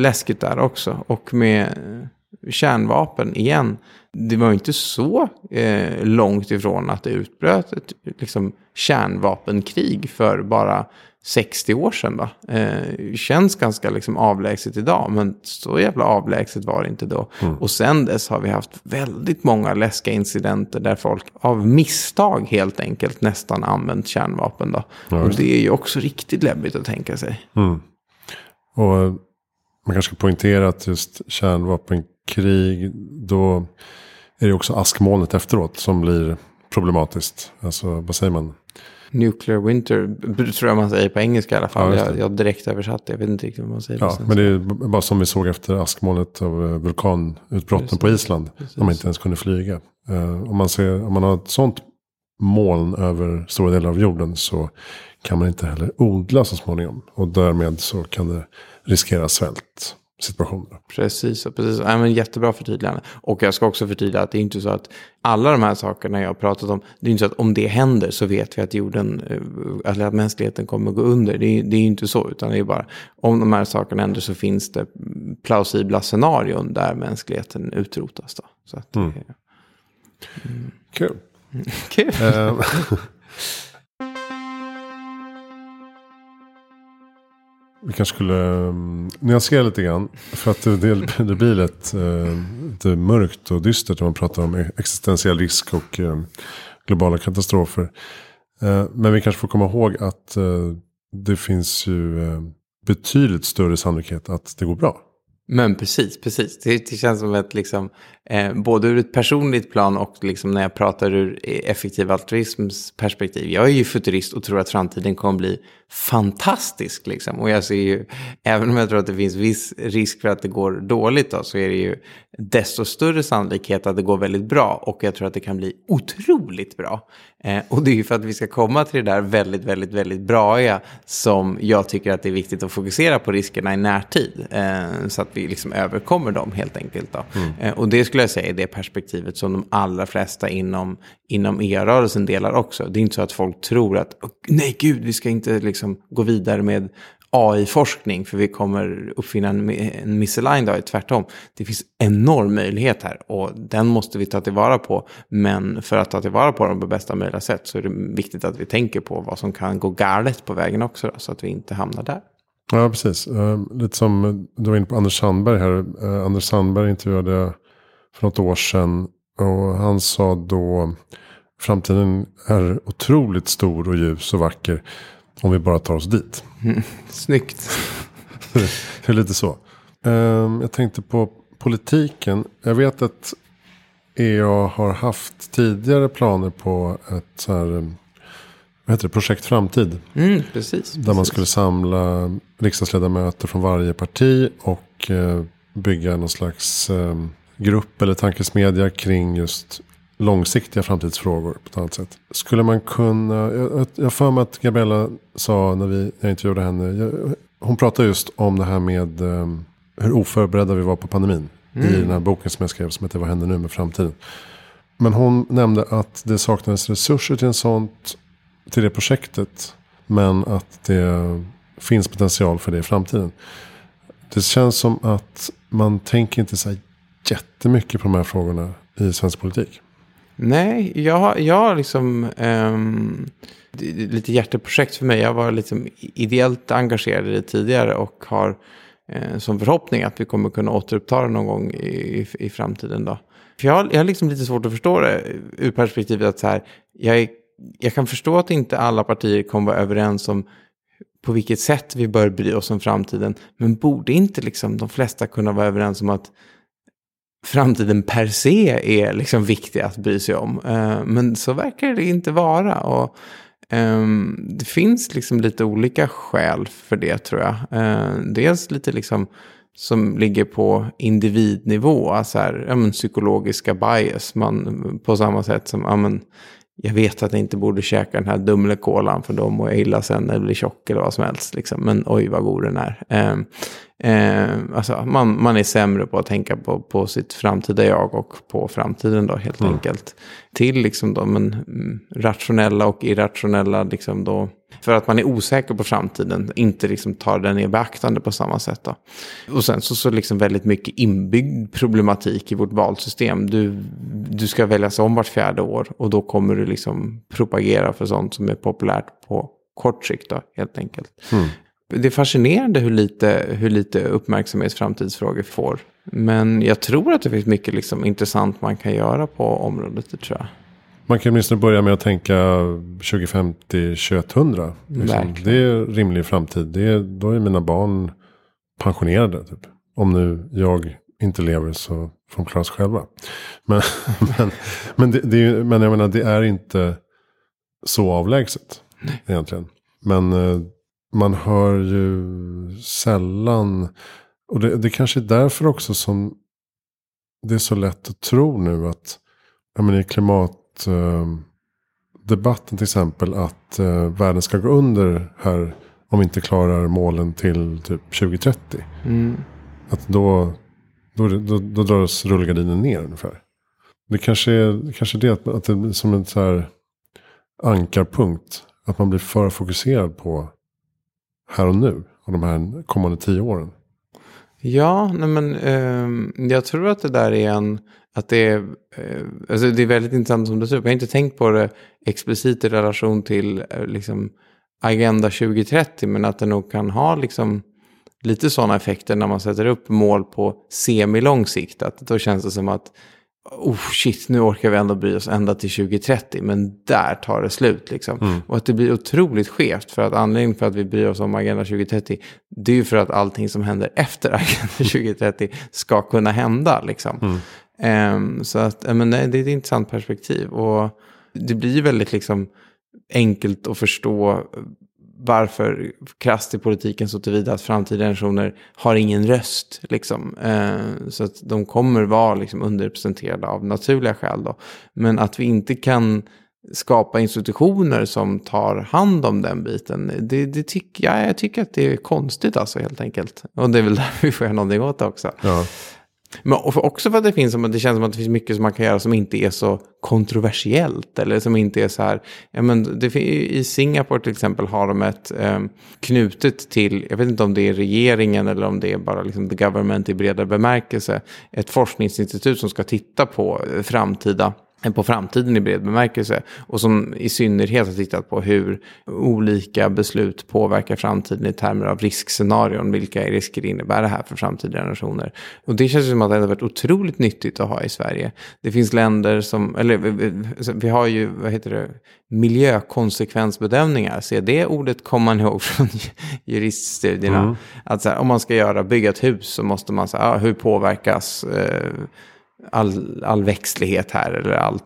Läskigt där också. Och med eh, kärnvapen igen. Det var ju inte så eh, långt ifrån att det utbröt ett liksom, kärnvapenkrig för bara 60 år sedan. Va? Eh, känns ganska liksom, avlägset idag, men så jävla avlägset var det inte då. Och sen dess har vi haft väldigt många läskiga incidenter där folk av misstag helt enkelt nästan använt kärnvapen. Då. Ja, och det är ju också riktigt läbbigt att tänka sig. Och eh, man kanske ska poängtera att just kärnvapenkrig, då är det också askmolnet efteråt som blir problematiskt. Alltså, vad säger man? Nuclear winter tror jag man säger på engelska i alla fall. Ja, jag, jag direkt översatt det. Jag vet inte riktigt vad man säger. Ja, men det är bara som vi såg efter askmolnet av eh, vulkanutbrotten på Island. När man inte ens kunde flyga. Eh, om, man ser, om man har ett sånt moln över stora delar av jorden så kan man inte heller odla så småningom. Och därmed så kan det riskera svält situationer. Precis, precis. Ja, men jättebra förtydligande. Och jag ska också förtydliga att det är inte så att alla de här sakerna jag har pratat om, det är inte så att om det händer så vet vi att jorden, eh, eller att mänskligheten kommer gå under. Det är, det är inte så, utan det är bara om de här sakerna händer så finns det plausibla scenarion där mänskligheten utrotas. Då. Så att, det är- Kul. [laughs] Kul. [laughs] Vi kanske skulle um, nyansera lite grann. För att det, det, blir lätt uh, lite mörkt och dystert när man pratar om existentiell risk och eh, globala katastrofer. Eh, men vi kanske får komma ihåg att det finns ju betydligt större sannolikhet att det går bra. Men precis, precis. Det, det känns som att liksom, eh, både ur ett personligt plan och liksom när jag pratar ur e, effektiv altruisms perspektiv. Jag är ju futurist och tror att framtiden kommer bli fantastisk. Liksom. Och jag ser ju, även om jag tror att det finns viss risk för att det går dåligt då, så är det ju desto större sannolikhet att det går väldigt bra. Och jag tror att det kan bli otroligt bra. Eh, och det är ju för att vi ska komma till det där väldigt, väldigt, väldigt braiga som jag tycker att det är viktigt att fokusera på riskerna i närtid. Eh, så att vi liksom överkommer dem helt enkelt. Då. Mm. Eh, och det skulle jag säga är det perspektivet som de allra flesta inom, inom EA-rörelsen delar också. Det är inte så att folk tror att nej gud, vi ska inte liksom gå vidare med AI-forskning, för vi kommer uppfinna en, en missalign dag, tvärtom. Det finns enorm möjlighet här och den måste vi ta tillvara på. Men för att ta tillvara på dem på bästa möjliga sätt så är det viktigt att vi tänker på vad som kan gå galet på vägen också, då, så att vi inte hamnar där. Ja, precis. Eh, lite som eh, du var inne på Anders Sandberg här. Eh, Anders Sandberg intervjuade för något år sedan och han sa då framtiden är otroligt stor och ljus och vacker. Om vi bara tar oss dit. Mm, [laughs] snyggt. [laughs] det är lite så. Um, jag tänkte på politiken. Jag vet att EA har haft tidigare planer på ett så här, vad heter det, projekt Framtid. Mm, precis, där man skulle samla riksdagsledamöter från varje parti och uh, bygga någon slags uh, grupp eller tankesmedja kring just långsiktiga framtidsfrågor på ett annat sätt. Skulle man kunna, jag, jag för mig att Gabriella sa när vi, jag intervjuade henne, jag, hon pratade just om det här med um, hur oförberedda vi var på pandemin. Mm. I den här boken som jag skrev som heter Vad händer nu med framtiden. Men hon nämnde att det saknades resurser till en sånt, till det projektet. Men att det finns potential för det i framtiden. Det känns som att man tänker inte så jättemycket på de här frågorna i svensk politik. Nej, jag, jag har liksom um, lite hjärteprojekt för mig. Jag var liksom ideellt engagerad i det tidigare och har uh, som förhoppning att vi kommer kunna återuppta det någon gång i, i, i framtiden. Då. För jag, har, jag har liksom lite svårt att förstå det ur perspektivet att så här, jag, är, jag kan förstå att inte alla partier kommer vara överens om på vilket sätt vi bör bry oss om framtiden. Men borde inte liksom de flesta kunna vara överens om att framtiden per se är liksom viktig att bry sig om. Uh, men så verkar det inte vara. Och, um, det finns liksom lite olika skäl för det tror jag. Uh, dels lite liksom som ligger på individnivå, alltså här, ja, men, psykologiska bias. Man, på samma sätt som ja, men, jag vet att jag inte borde käka den här Dumlekolan för då mår jag illa sen när jag blir tjock eller vad som helst. Liksom. Men oj vad god den är. Eh, eh, alltså, man, man är sämre på att tänka på, på sitt framtida jag och på framtiden då helt mm. enkelt. Till liksom då, men, mm, rationella och irrationella liksom då för att man är osäker på framtiden, inte liksom tar den i beaktande på samma sätt. Då. Och sen så, så liksom väldigt mycket inbyggd problematik i vårt valsystem. Du, du ska väljas om vart fjärde år och då kommer du liksom propagera för sånt som är populärt på kort sikt då, helt enkelt. Mm. Det är fascinerande hur lite, hur lite uppmärksamhet framtidsfrågor får. Men jag tror att det finns mycket liksom intressant man kan göra på området, det tror jag. Man kan åtminstone börja med att tänka 2050-2100. Liksom. Det är rimlig framtid. Det är, då är mina barn pensionerade. Typ. Om nu jag inte lever så får de klara sig själva. Men, [laughs] men, men, det, det är, men jag menar, det är inte så avlägset Nej. egentligen. Men eh, man hör ju sällan. Och det, det kanske är därför också som det är så lätt att tro nu att ja, men i klimat eh, debatten till exempel att eh, världen ska gå under här om vi inte klarar målen till typ 2030. Mm. Att då, då, då, då dras rullgardinen ner ungefär. Det kanske är kanske det att, att det blir som en så här ankarpunkt. Att man blir för fokuserad på här och nu. Och de här kommande tio åren. Ja, nej men eh, jag tror att det där är en att det är, eh, alltså det är väldigt intressant som du säger. Jag har inte tänkt på det explicit i relation till eh, liksom, Agenda 2030. Men att det nog kan ha liksom, lite sådana effekter när man sätter upp mål på semilång sikt. Att då känns det som att oh shit, nu orkar vi ändå bry oss ända till 2030, men där tar det slut. Liksom. Mm. Och att det blir otroligt skevt, för att anledningen för att vi bryr oss om Agenda 2030, det är ju för att allting som händer efter [laughs] Agenda 2030 ska kunna hända. Liksom. Mm. Um, så att, men nej, det är ett intressant perspektiv. Och det blir väldigt liksom enkelt att förstå varför krasst i politiken så tillvida att framtida generationer har ingen röst. Liksom. Uh, så att de kommer vara liksom, underrepresenterade av naturliga skäl. Då. Men att vi inte kan skapa institutioner som tar hand om den biten. Det, det tycker jag, jag tycker att det är konstigt alltså helt enkelt. Och det är väl [laughs] därför vi får göra någonting åt det också. Ja. Men också för att det, finns, det känns som att det finns mycket som man kan göra som inte är så kontroversiellt. Eller som inte är så här, ja men det, i Singapore till exempel har de ett eh, knutet till, jag vet inte om det är regeringen eller om det är bara liksom the government i bredare bemärkelse, ett forskningsinstitut som ska titta på eh, framtida på framtiden i bred bemärkelse. Och som i synnerhet har tittat på hur olika beslut påverkar framtiden i termer av riskscenarion. Vilka risker innebär det här för framtida generationer? Och det känns som att det har varit otroligt nyttigt att ha i Sverige. Det finns länder som, eller vi har ju, vad heter det, miljökonsekvensbedömningar. Se det ordet kommer man ihåg [laughs] från juriststudierna. Mm. Att här, om man ska göra, bygga ett hus så måste man säga, hur påverkas eh, all, all växtlighet här eller allt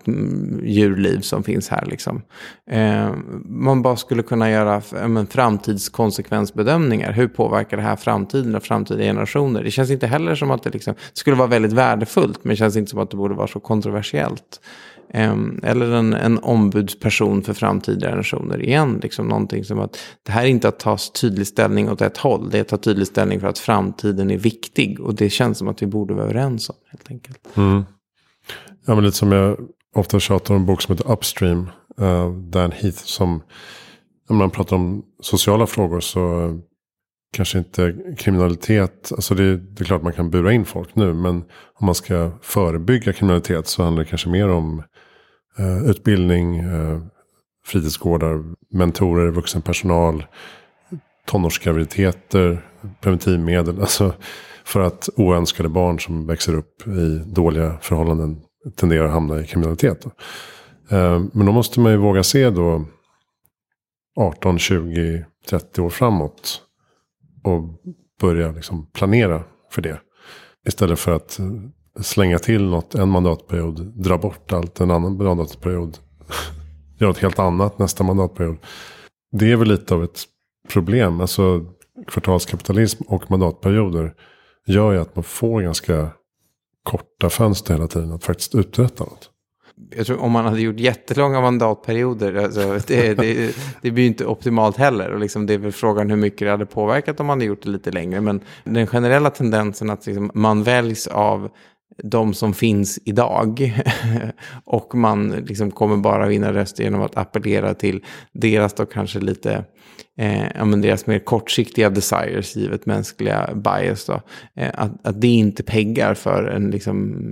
djurliv som finns här. Liksom. Eh, man bara skulle kunna göra men, framtidskonsekvensbedömningar. Hur påverkar det här framtiden och framtida generationer? Det känns inte heller som att det, liksom, skulle vara väldigt värdefullt men det känns inte som att det borde vara så kontroversiellt. Ehm, eller en, en ombudsperson för framtida generationer igen. Liksom någonting som att det här är inte att ta tydlig ställning åt ett håll. Det är att ta tydlig ställning för att framtiden är viktig. Och det känns som att vi borde vara överens om helt enkelt. Mm. Ja men lite som jag ofta tjatar om en bok som heter Upstream. Uh, Dan Heath som när man pratar om sociala frågor så eh, kanske inte kriminalitet. Alltså det, det, är klart man kan bura in folk nu. Men om man ska förebygga kriminalitet så handlar det kanske mer om Eh, utbildning, eh, fritidsgårdar, mentorer, vuxenpersonal, tonårsgraviditeter, preventivmedel. [laughs] Alltså för att oönskade barn som växer upp i dåliga förhållanden tenderar att hamna i kriminalitet. Eh, men då måste man ju våga se då 18, 20, 30 år framåt och börja liksom planera för det. Istället för att slänga till något en mandatperiod, dra bort allt en annan mandatperiod, [laughs] göra något helt annat nästa mandatperiod. Det är väl lite av ett problem. Alltså kvartalskapitalism och mandatperioder gör ju att man får ganska korta fönster hela tiden att faktiskt uträtta något jag tror om man hade gjort jättelånga mandatperioder, alltså, det, det, det blir ju inte optimalt heller. Och liksom, det är väl frågan hur mycket det hade påverkat om man hade gjort det lite längre. Men den generella tendensen att liksom, man väljs av de som finns idag. [laughs] och man liksom kommer bara vinna röster genom att appellera till deras då kanske lite eh, men deras mer kortsiktiga desires, givet mänskliga bias. Då, eh, att, att det inte peggar för en liksom,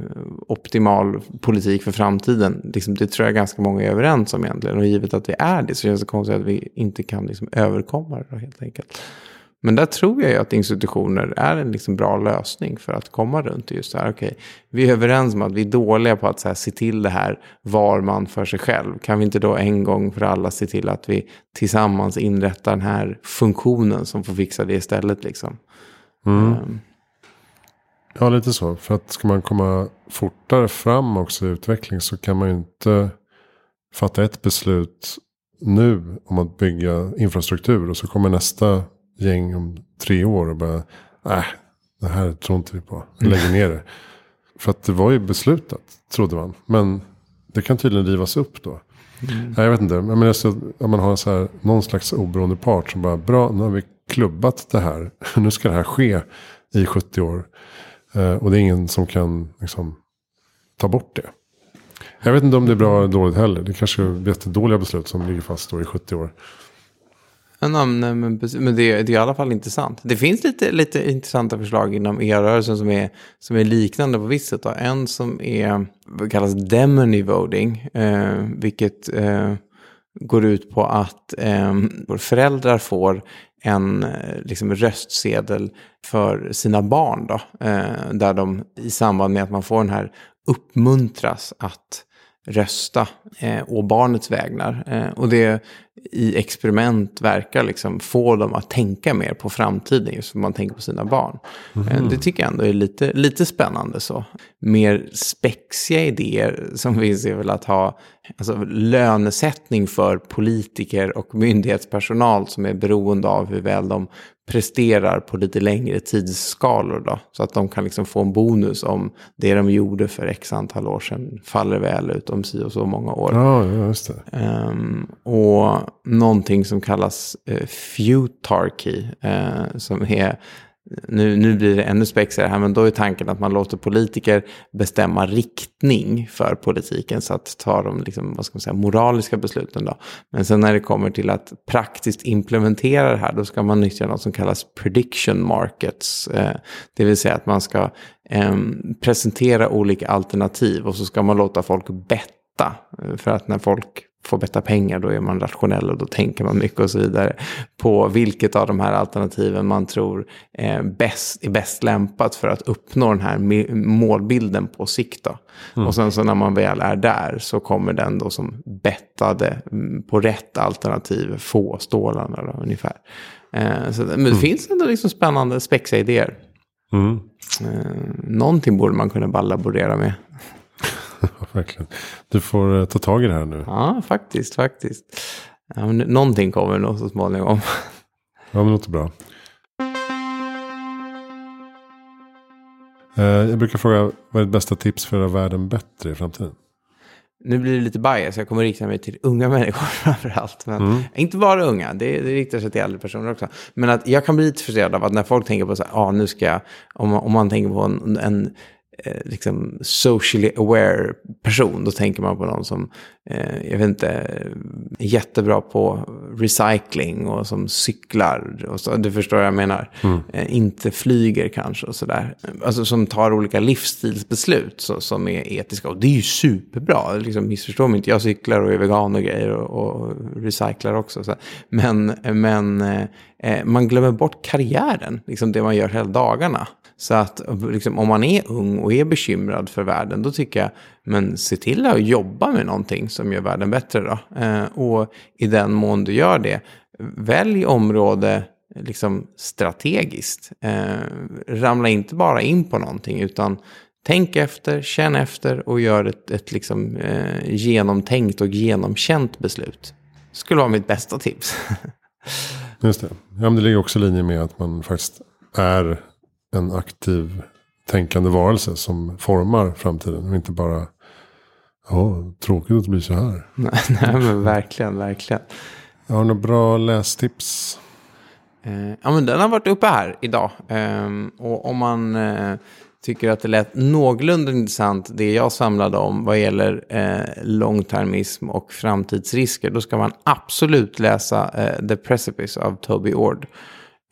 optimal politik för framtiden. Liksom, det tror jag ganska många är överens om egentligen. Och givet att vi är det så känns det konstigt att vi inte kan liksom, överkomma det då, helt enkelt. Men där tror jag ju att institutioner är en liksom bra lösning för att komma runt just det här. Okay, vi är överens om att vi är dåliga på att så här, se till det här var man för sig själv. Kan vi inte då en gång för alla se till att vi tillsammans inrättar den här funktionen som får fixa det istället liksom. Mm. Um. Ja, lite så. För att ska man komma fortare fram också i utveckling så kan man ju inte fatta ett beslut nu om att bygga infrastruktur och så kommer nästa gäng om tre år och bara, nej, äh, det här tror inte vi på. Vi lägger ner det. För att det var ju beslutat, trodde man. Men det kan tydligen rivas upp då. Mm. jag vet inte, men alltså, om man har så här, någon slags oberoende part som bara, bra, nu har vi klubbat det här. [laughs] nu ska det här ske i 70 år. Eh, och det är ingen som kan liksom, ta bort det. Jag vet inte om det är bra eller dåligt heller. Det kanske är jättedåliga beslut som ligger fast då i 70 år. Ja, men, men det, det, är i alla fall intressant. Det finns lite, lite intressanta förslag inom e-rörelsen som är, som är liknande på visst sätt. En som är, kallas demony voting, eh, vilket eh, går ut på att eh, föräldrar får en eh, liksom, röstsedel för sina barn. Då, eh, där de i samband med att man får den här uppmuntras att rösta eh, å barnets vägnar. Eh, och det i experiment verkar liksom få dem att tänka mer på framtiden, just som man tänker på sina barn. Mm. Det tycker jag ändå är lite, lite spännande så. Mer spexiga idéer som finns är väl att ha alltså, lönesättning för politiker och myndighetspersonal som är beroende av hur väl de presterar på lite längre tidsskalor. Då, så att de kan liksom få en bonus om det de gjorde för x antal år sedan faller väl ut om si och så många år. Ja, just det. Um, och någonting som kallas uh, futarchy, uh, som är nu, nu blir det ännu spexigare här, men då är tanken att man låter politiker bestämma riktning för politiken, så att ta de liksom, vad ska man säga, moraliska besluten. Då. Men sen när det kommer till att praktiskt implementera det här, då ska man nyttja något som kallas prediction markets. Eh, det vill säga att man ska eh, presentera olika alternativ och så ska man låta folk betta. Eh, för att när folk får betta pengar, då är man rationell och då tänker man mycket och så vidare. På vilket av de här alternativen man tror är bäst, är bäst lämpat för att uppnå den här målbilden på sikt. Mm. Och sen så när man väl är där så kommer den då som bettade mm, på rätt alternativ få stålarna då, ungefär. Eh, så, men det mm. finns ändå liksom spännande spexiga idéer. Mm. Eh, någonting borde man kunna bara laborera med. [laughs] verkligen. Du får uh, ta tag i det här nu. Ja, faktiskt, faktiskt. Någonting kommer nog så småningom. ja, men låter bra. Uh, jag brukar fråga, vad är ditt bästa tips för att göra världen bättre i framtiden? Nu blir det lite bias, jag kommer rikta mig till unga [laughs] människor framför allt. Men mm. Inte bara unga, det, det riktar sig till äldre personer också. Men att jag kan bli lite frustrerad av att när folk tänker på så här, ah, nu ska jag, om man, om man tänker på en, en eh, liksom socially aware person. Då tänker man på någon som, eh, jag vet inte, är jättebra på recycling och som cyklar. Och så, du förstår vad jag menar. Mm. Eh, inte flyger kanske och sådär. Alltså som tar olika livsstilsbeslut så, som är etiska. Och det är ju superbra. Liksom, missförstå mig inte, jag cyklar och är vegan och grejer och, och recyclar också. Så. Men, men eh, eh, man glömmer bort karriären, liksom det man gör hela dagarna. Så att liksom, om man är ung och är bekymrad för världen, då tycker jag, men se till att jobba med någonting som gör världen bättre då. Eh, och i den mån du gör det, välj område liksom strategiskt. Eh, ramla inte bara in på någonting, utan tänk efter, känn efter och gör ett, ett liksom, eh, genomtänkt och genomkänt beslut. Skulle vara mitt bästa tips. [laughs] Just det. Ja, men det ligger också i linje med att man faktiskt är en aktiv tänkande varelse som formar framtiden. Och inte bara, ja, tråkigt att det blir så här. [laughs] nej, nej men verkligen, verkligen. Jag har några bra lästips. Eh, ja, men den har varit uppe här idag. Eh, och om man eh, tycker att det lät någorlunda intressant, det jag samlade om vad gäller eh, långtermism och framtidsrisker, då ska man absolut läsa eh, The Precipice av Toby Ord.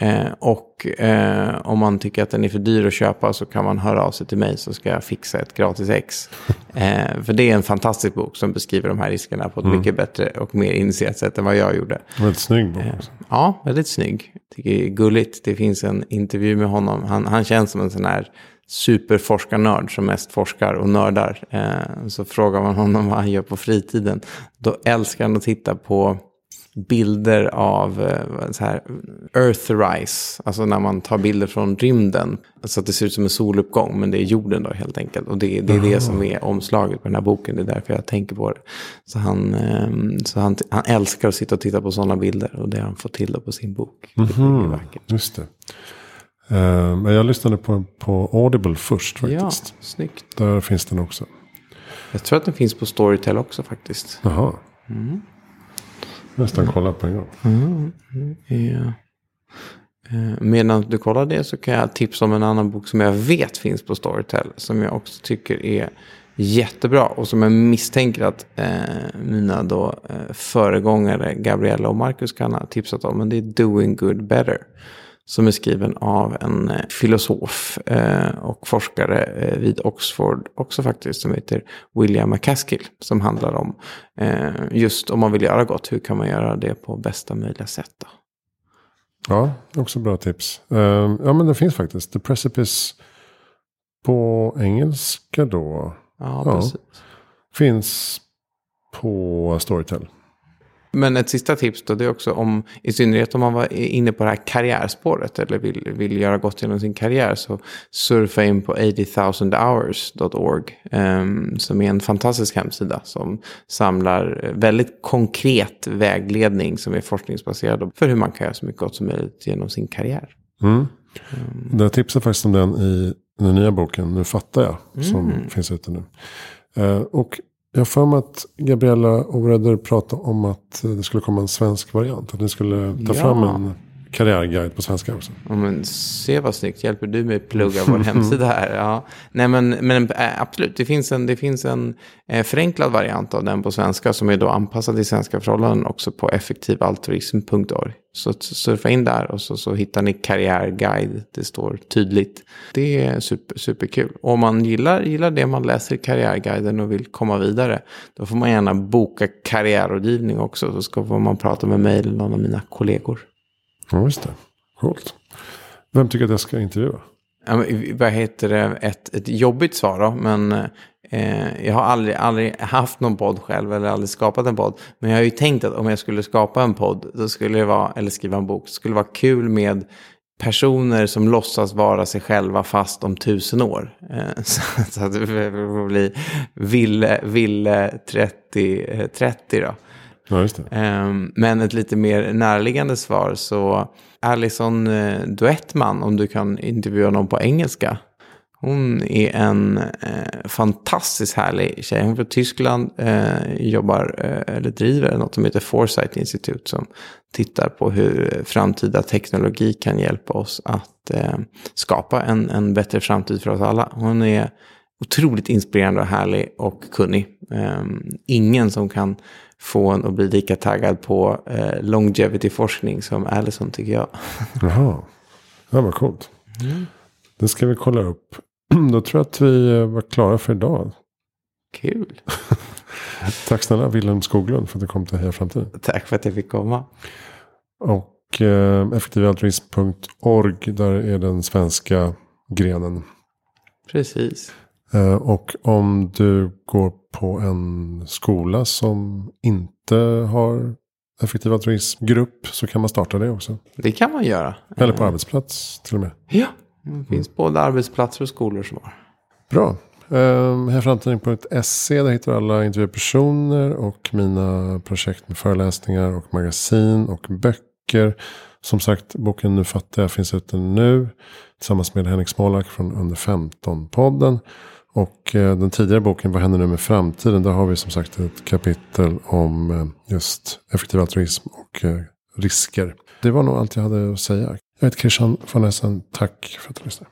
Eh, och eh, om man tycker att den är för dyr att köpa så kan man höra av sig till mig så ska jag fixa ett gratis ex. [laughs] Eh, för det är en fantastisk bok som beskriver de här riskerna på ett mm. mycket bättre och mer initierat sätt än vad jag gjorde. Väldigt snygg bok. Också. ja, väldigt snygg. Tycker det är gulligt. Det finns en intervju med honom. Han, han känns som en sån här superforskarnörd som mest forskar och nördar. Eh, så frågar man honom vad han gör på fritiden. Då älskar han att titta på bilder av eh, så här, Earthrise, alltså när man tar bilder från rymden. Så att det ser ut som en soluppgång, men det är jorden då helt enkelt. Och det, det är det som är omslaget på den här boken, det är därför jag tänker på det. Så han, ehm, så han, han älskar att sitta och titta på sådana bilder och det har han fått till på sin bok. Mm -hmm. det Just det. Uh, men jag lyssnade på, på Audible först faktiskt. Ja, snyggt. Där finns den också. Jag tror att den finns på Storytel också faktiskt. Jaha. Mm. Nästan kolla på en gång. Mm, mm ja. Eh, medan du kollar det så kan jag tipsa om en annan bok som jag vet finns på Storytel. Som jag också tycker är jättebra. Och som jag misstänker att eh, mina då, eh, föregångare Gabriella och Marcus kan ha tipsat om. Men det är Doing Good Better som är skriven av en eh, filosof eh, och forskare eh, vid Oxford också faktiskt, som heter William McCaskill, som handlar om just om man vill göra gott, hur kan man göra det på bästa möjliga sätt. Då? Ja, också bra tips. Ja, men det finns faktiskt. The Precipice på engelska då. Ja, precis. Finns på Storytel. Men ett sista tips då, det är också om, i synnerhet om man var inne på det här karriärspåret eller vill, vill göra gott genom sin karriär, så surfa in på 80000hours.org, um, som är en fantastisk hemsida som samlar väldigt konkret vägledning som är forskningsbaserad för hur man kan göra så mycket gott som möjligt genom sin karriär. Mm. Um, jag tipsar faktiskt om den i den nya boken, Nu fattar jag, mm. som finns ute nu. Uh, och jag har för mig att Gabriella Oredder pratade om att det skulle komma en svensk variant. Att ni skulle ta ja. fram en karriärguide på svenska också. Ja, men se vad snyggt. Hjälper du mig plugga vår hemsida här? [laughs] Ja. Nej, men, men äh, absolut. Det finns, en, det finns en eh, förenklad variant av den på svenska som är då anpassad till svenska förhållanden också på effektivaltruism.org. Så surfa in där och så, så hittar ni karriärguide. Det står tydligt. Det är super, superkul. Och om man gillar, gillar det man läser i karriärguiden och vill komma vidare. Då får man gärna boka karriärrådgivning också. Så ska man prata med mig eller någon av mina kollegor. Ja, just det. Coolt. Vem tycker att jag ska intervjua? Ja, men, vad heter det? Ett, ett jobbigt svar då, men eh, jag har aldrig, aldrig haft någon podd själv eller aldrig skapat en podd. Men jag har ju tänkt att om jag skulle skapa en podd, då skulle det vara, eller skriva en bok, skulle det vara kul med personer som låtsas vara sig själva fast om tusen år. Eh, [laughs] så, så att det får bli Ville, Ville 30, 30 eh, då. Ja, just det. Ehm, men ett lite mer närliggande svar så Alison eh, Duettman, om du kan intervjua någon på engelska. Hon är en eh, fantastiskt härlig tjej. Hon är från Tyskland, eh, jobbar eh, eller driver något som heter Foresight Institute som tittar på hur framtida teknologi kan hjälpa oss att eh, skapa en, en bättre framtid för oss alla. Hon är otroligt inspirerande och härlig och kunnig. Ehm, ingen som kan få en att bli lika taggad på eh, longevity-forskning som Allison tycker jag. Jaha, ja, vad coolt. Mm. Det ska vi kolla upp. [clears throat] Då tror jag att vi eh, var klara för idag. Kul. [laughs] Tack snälla Willem Skoglund för att du kom till Heja Framtiden. Tack för att jag fick komma. Och eh, effektivaltruism.org, där är den svenska grenen. Precis. Eh, och om du går på en skola som inte har effektiv altruismgrupp så kan man starta det också. Det kan man göra. Eller på arbetsplats till och med. Ja, det finns mm. både arbetsplatser och skolor som har. Bra. Um, Härframtiden.se där hittar du alla intervjupersoner och mina projekt med föreläsningar och magasin och böcker. Som sagt, boken Nu fattar jag finns ute nu. Tillsammans med Henrik Smolak från Under 15-podden. Och eh, den tidigare boken, Vad händer nu med framtiden? Där har vi som sagt ett kapitel om eh, just effektiv altruism och eh, risker. Det var nog allt jag hade att säga. Jag heter Christian von Essen. Tack för att du lyssnade.